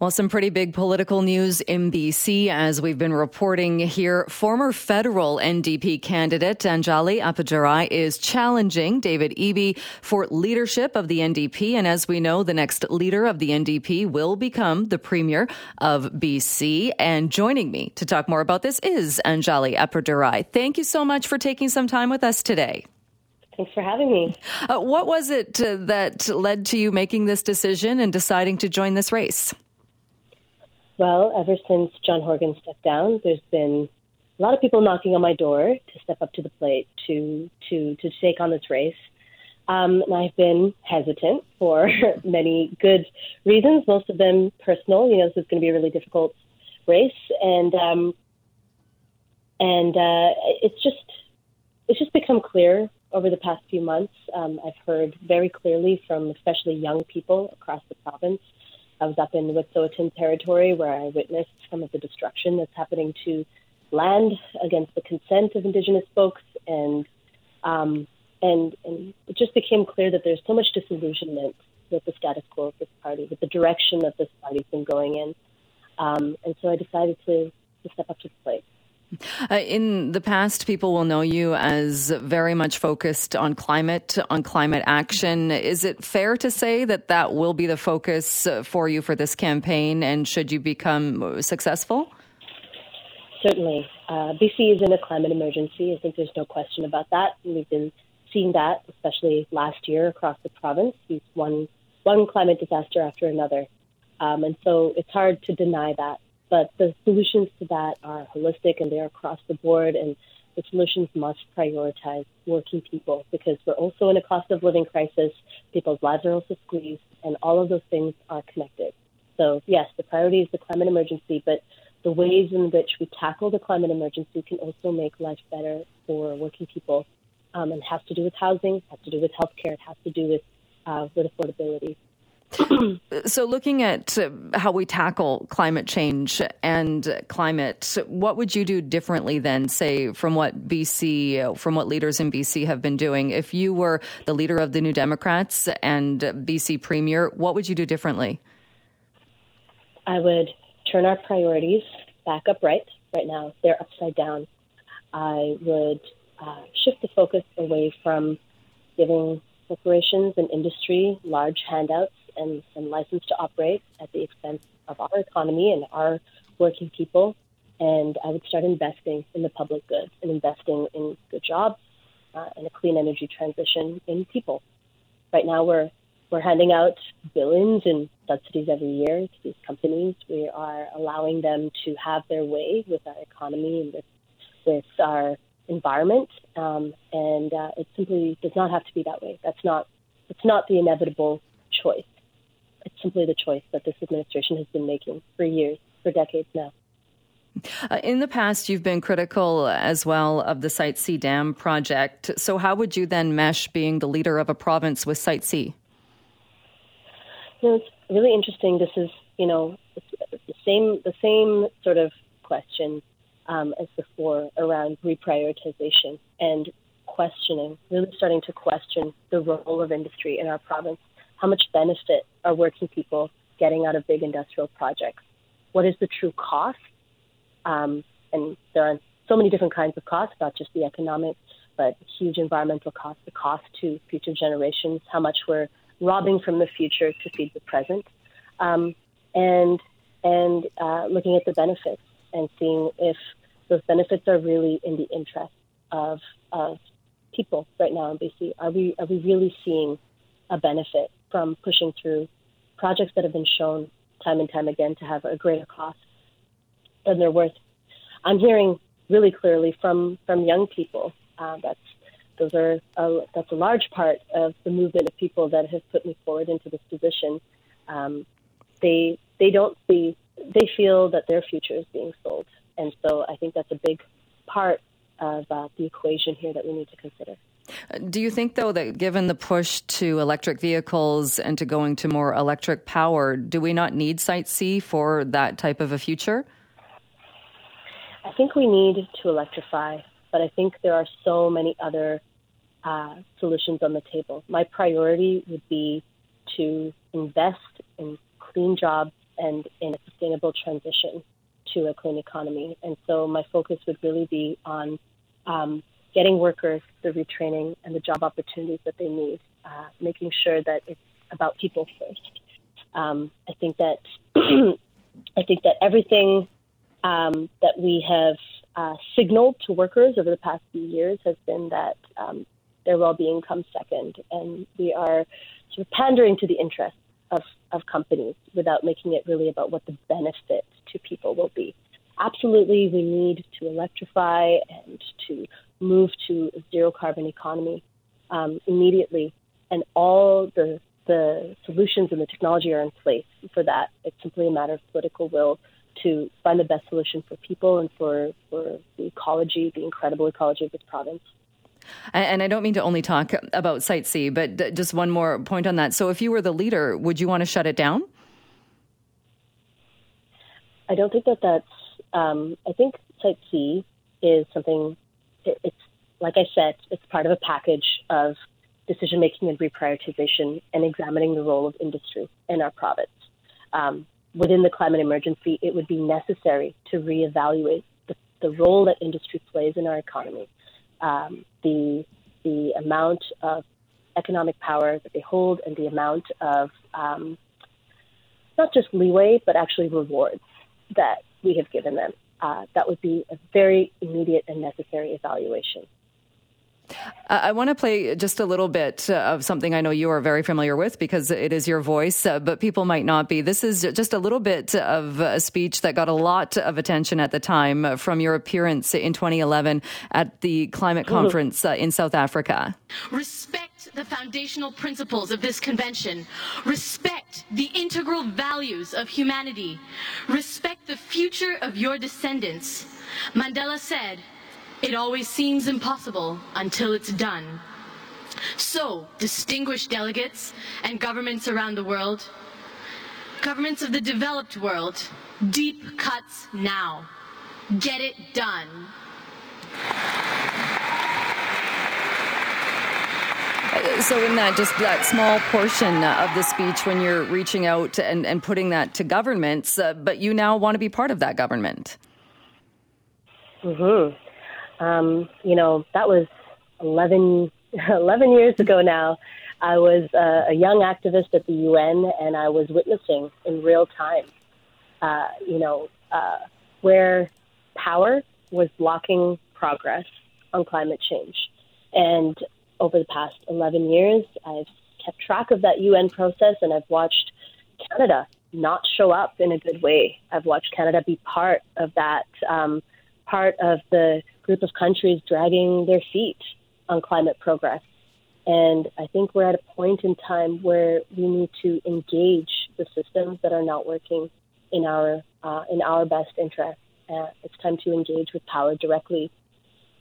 Well, some pretty big political news in BC as we've been reporting here. Former federal NDP candidate Anjali Appadurai is challenging David Eby for leadership of the NDP. And as we know, the next leader of the NDP will become the premier of BC. And joining me to talk more about this is Anjali Appadurai. Thank you so much for taking some time with us today. Thanks for having me. Uh, what was it uh, that led to you making this decision and deciding to join this race? Well, ever since John Horgan stepped down, there's been a lot of people knocking on my door to step up to the plate to to to take on this race. Um, and I've been hesitant for many good reasons, most of them personal. You know, this is going to be a really difficult race, and um, and uh, it's just it's just become clear over the past few months. Um, I've heard very clearly from especially young people across the province I was up in Wet'suwet'en territory where I witnessed some of the destruction that's happening to land against the consent of Indigenous folks, and um, and and it just became clear that there's so much disillusionment with the status quo of this party, with the direction that this party's been going in, um, and so I decided to, to step up to the plate. Uh, in the past, people will know you as very much focused on climate, on climate action. Is it fair to say that that will be the focus uh, for you for this campaign? And should you become successful? Certainly. Uh, BC is in a climate emergency. I think there's no question about that. We've been seeing that, especially last year across the province. We've one, one climate disaster after another. Um, and so it's hard to deny that. But the solutions to that are holistic and they're across the board. And the solutions must prioritize working people because we're also in a cost of living crisis. People's lives are also squeezed, and all of those things are connected. So, yes, the priority is the climate emergency, but the ways in which we tackle the climate emergency can also make life better for working people um, and has to do with housing, has to do with healthcare, it has to do with, uh, with affordability. so, looking at how we tackle climate change and climate, what would you do differently than, say, from what BC, from what leaders in BC have been doing? If you were the leader of the New Democrats and BC Premier, what would you do differently? I would turn our priorities back upright. Right now, they're upside down. I would uh, shift the focus away from giving corporations and industry large handouts and, and license to operate at the expense of our economy and our working people. And I would start investing in the public good and investing in good jobs uh, and a clean energy transition in people. Right now, we're we're handing out billions in subsidies every year to these companies. We are allowing them to have their way with our economy and with with our environment, um, and uh, it simply does not have to be that way. That's not it's not the inevitable choice. It's simply the choice that this administration has been making for years, for decades now. Uh, in the past, you've been critical as well of the Site C Dam project. So, how would you then mesh being the leader of a province with Site C? You know, it's really interesting. This is, you know, the same the same sort of question um, as before around reprioritization and questioning, really starting to question the role of industry in our province how much benefit are working people getting out of big industrial projects? What is the true cost? Um, and there are so many different kinds of costs, not just the economic, but huge environmental costs, the cost to future generations, how much we're robbing from the future to feed the present, um, and and uh, looking at the benefits and seeing if those benefits are really in the interest of of people right now in BC. Are we are we really seeing a benefit from pushing through projects that have been shown time and time again to have a greater cost than they're worth. I'm hearing really clearly from from young people. Uh, that's those are uh, that's a large part of the movement of people that have put me forward into this position. Um, they they don't see they feel that their future is being sold, and so I think that's a big part of uh, the equation here that we need to consider. Do you think, though, that given the push to electric vehicles and to going to more electric power, do we not need Site C for that type of a future? I think we need to electrify, but I think there are so many other uh, solutions on the table. My priority would be to invest in clean jobs and in a sustainable transition to a clean economy. And so my focus would really be on um, getting workers the retraining and the job opportunities that they need, uh, making sure that it's about people first. Um, I think that I think that everything um, that we have uh, signaled to workers over the past few years has been that um, their well-being comes second, and we are sort of pandering to the interests of, of companies without making it really about what the benefit to people will be. Absolutely, we need to electrify and to move to a zero carbon economy um, immediately, and all the the solutions and the technology are in place for that. It's simply a matter of political will to find the best solution for people and for, for the ecology, the incredible ecology of this province. And I don't mean to only talk about Site C, but just one more point on that. So, if you were the leader, would you want to shut it down? I don't think that that's. Um, I think Site C is something. It, it's like I said, it's part of a package of decision making and reprioritization and examining the role of industry in our province. Um, within the climate emergency, it would be necessary to reevaluate the, the role that industry plays in our economy um, the the amount of economic power that they hold and the amount of um, not just leeway but actually rewards that we have given them. Uh, that would be a very immediate and necessary evaluation. I want to play just a little bit uh, of something I know you are very familiar with because it is your voice, uh, but people might not be. This is just a little bit of a speech that got a lot of attention at the time from your appearance in 2011 at the climate mm-hmm. conference uh, in South Africa. Respect the foundational principles of this convention. Respect the integral values of humanity. Respect the future of your descendants. Mandela said, it always seems impossible until it's done. So, distinguished delegates and governments around the world, governments of the developed world, deep cuts now. Get it done. So, in that just that small portion of the speech, when you're reaching out and, and putting that to governments, uh, but you now want to be part of that government. Mm-hmm. Um, you know, that was 11, 11 years ago now. I was uh, a young activist at the UN, and I was witnessing in real time, uh, you know, uh, where power was blocking progress on climate change. And over the past 11 years, I've kept track of that UN process, and I've watched Canada not show up in a good way. I've watched Canada be part of that, um, part of the group of countries dragging their feet on climate progress. And I think we're at a point in time where we need to engage the systems that are not working in our uh, in our best interest. Uh, it's time to engage with power directly.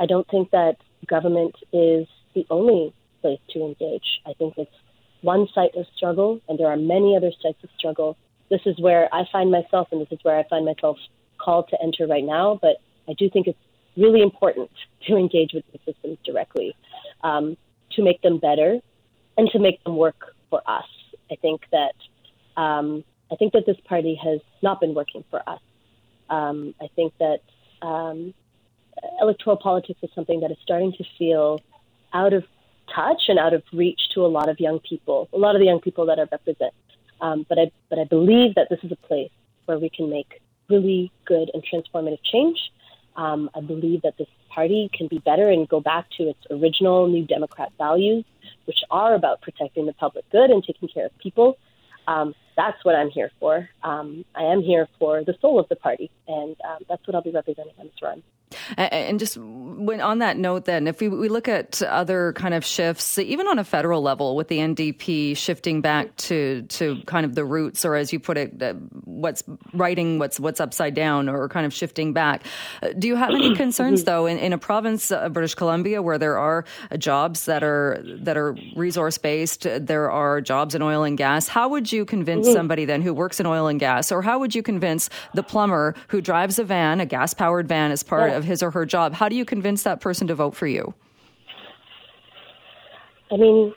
I don't think that government is the only place to engage. I think it's one site of struggle, and there are many other sites of struggle. This is where I find myself, and this is where I find myself called to enter right now. But I do think it's really important to engage with the systems directly um, to make them better and to make them work for us. I think that um, I think that this party has not been working for us. Um, I think that um, electoral politics is something that is starting to feel out of touch and out of reach to a lot of young people, a lot of the young people that I represent. Um, but I but I believe that this is a place where we can make really good and transformative change um, I believe that this party can be better and go back to its original New Democrat values, which are about protecting the public good and taking care of people. Um, that's what I'm here for. Um, I am here for the soul of the party, and um, that's what I'll be representing on this run. And just when on that note, then, if we, we look at other kind of shifts, even on a federal level, with the NDP shifting back to to kind of the roots, or as you put it, what's writing what's what's upside down, or kind of shifting back. Uh, do you have any concerns though in, in a province of British Columbia where there are jobs that are that are resource based, there are jobs in oil and gas? How would you convince mm-hmm. somebody then who works in oil and gas, or how would you convince the plumber who drives a van, a gas powered van, as part yeah. of his or her job. How do you convince that person to vote for you? I mean,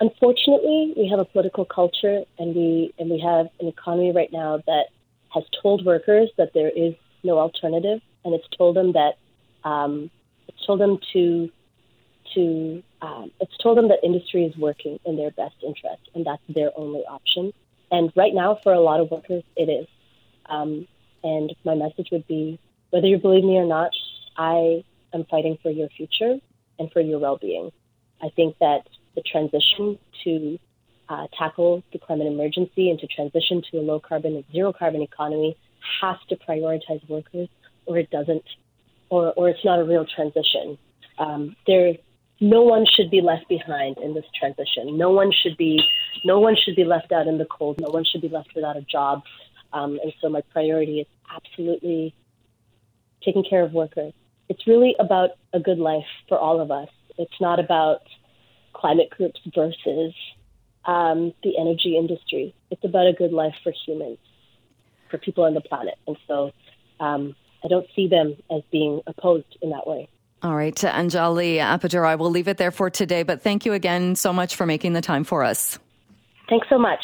unfortunately, we have a political culture and we and we have an economy right now that has told workers that there is no alternative, and it's told them that um, it's told them to to um, it's told them that industry is working in their best interest, and that's their only option. And right now, for a lot of workers, it is. Um, and my message would be, whether you believe me or not, I am fighting for your future and for your well-being. I think that the transition to uh, tackle the climate emergency and to transition to a low carbon and zero carbon economy has to prioritize workers, or it doesn't, or, or it's not a real transition. Um, there, no one should be left behind in this transition. No one should be, no one should be left out in the cold. No one should be left without a job. Um, and so my priority is absolutely taking care of workers. It's really about a good life for all of us. It's not about climate groups versus um, the energy industry. It's about a good life for humans, for people on the planet. And so um, I don't see them as being opposed in that way. All right, Anjali Appadurai, we'll leave it there for today, but thank you again so much for making the time for us. Thanks so much.